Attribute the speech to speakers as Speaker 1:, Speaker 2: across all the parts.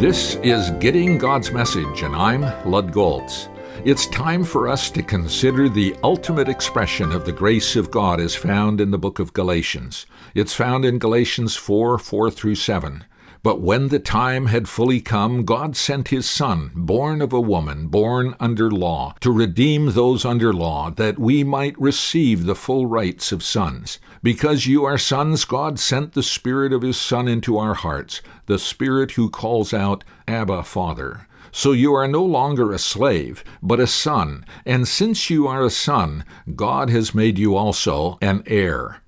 Speaker 1: This is Getting God's Message, and I'm Lud Golz. It's time for us to consider the ultimate expression of the grace of God as found in the book of Galatians. It's found in Galatians 4 4 through 7. But when the time had fully come, God sent his Son, born of a woman, born under law, to redeem those under law, that we might receive the full rights of sons. Because you are sons, God sent the Spirit of his Son into our hearts, the Spirit who calls out, Abba, Father. So you are no longer a slave, but a son, and since you are a son, God has made you also an heir.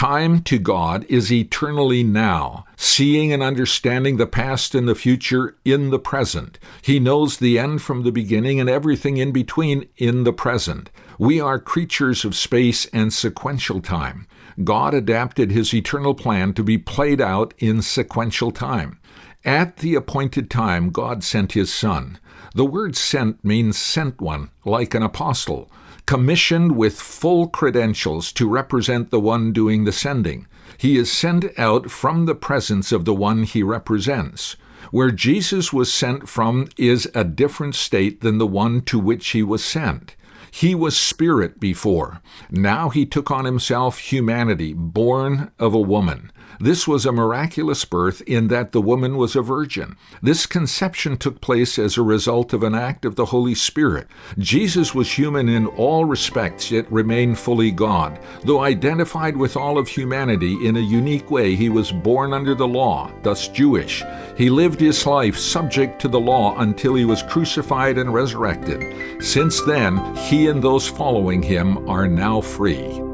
Speaker 1: Time to God is eternally now, seeing and understanding the past and the future in the present. He knows the end from the beginning and everything in between in the present. We are creatures of space and sequential time. God adapted his eternal plan to be played out in sequential time. At the appointed time, God sent his Son. The word sent means sent one, like an apostle commissioned with full credentials to represent the one doing the sending. He is sent out from the presence of the one he represents. Where Jesus was sent from is a different state than the one to which he was sent. He was spirit before. Now he took on himself humanity, born of a woman. This was a miraculous birth in that the woman was a virgin. This conception took place as a result of an act of the Holy Spirit. Jesus was human in all respects, yet remained fully God. Though identified with all of humanity in a unique way, he was born under the law, thus Jewish. He lived his life subject to the law until he was crucified and resurrected. Since then, he and those following him are now free.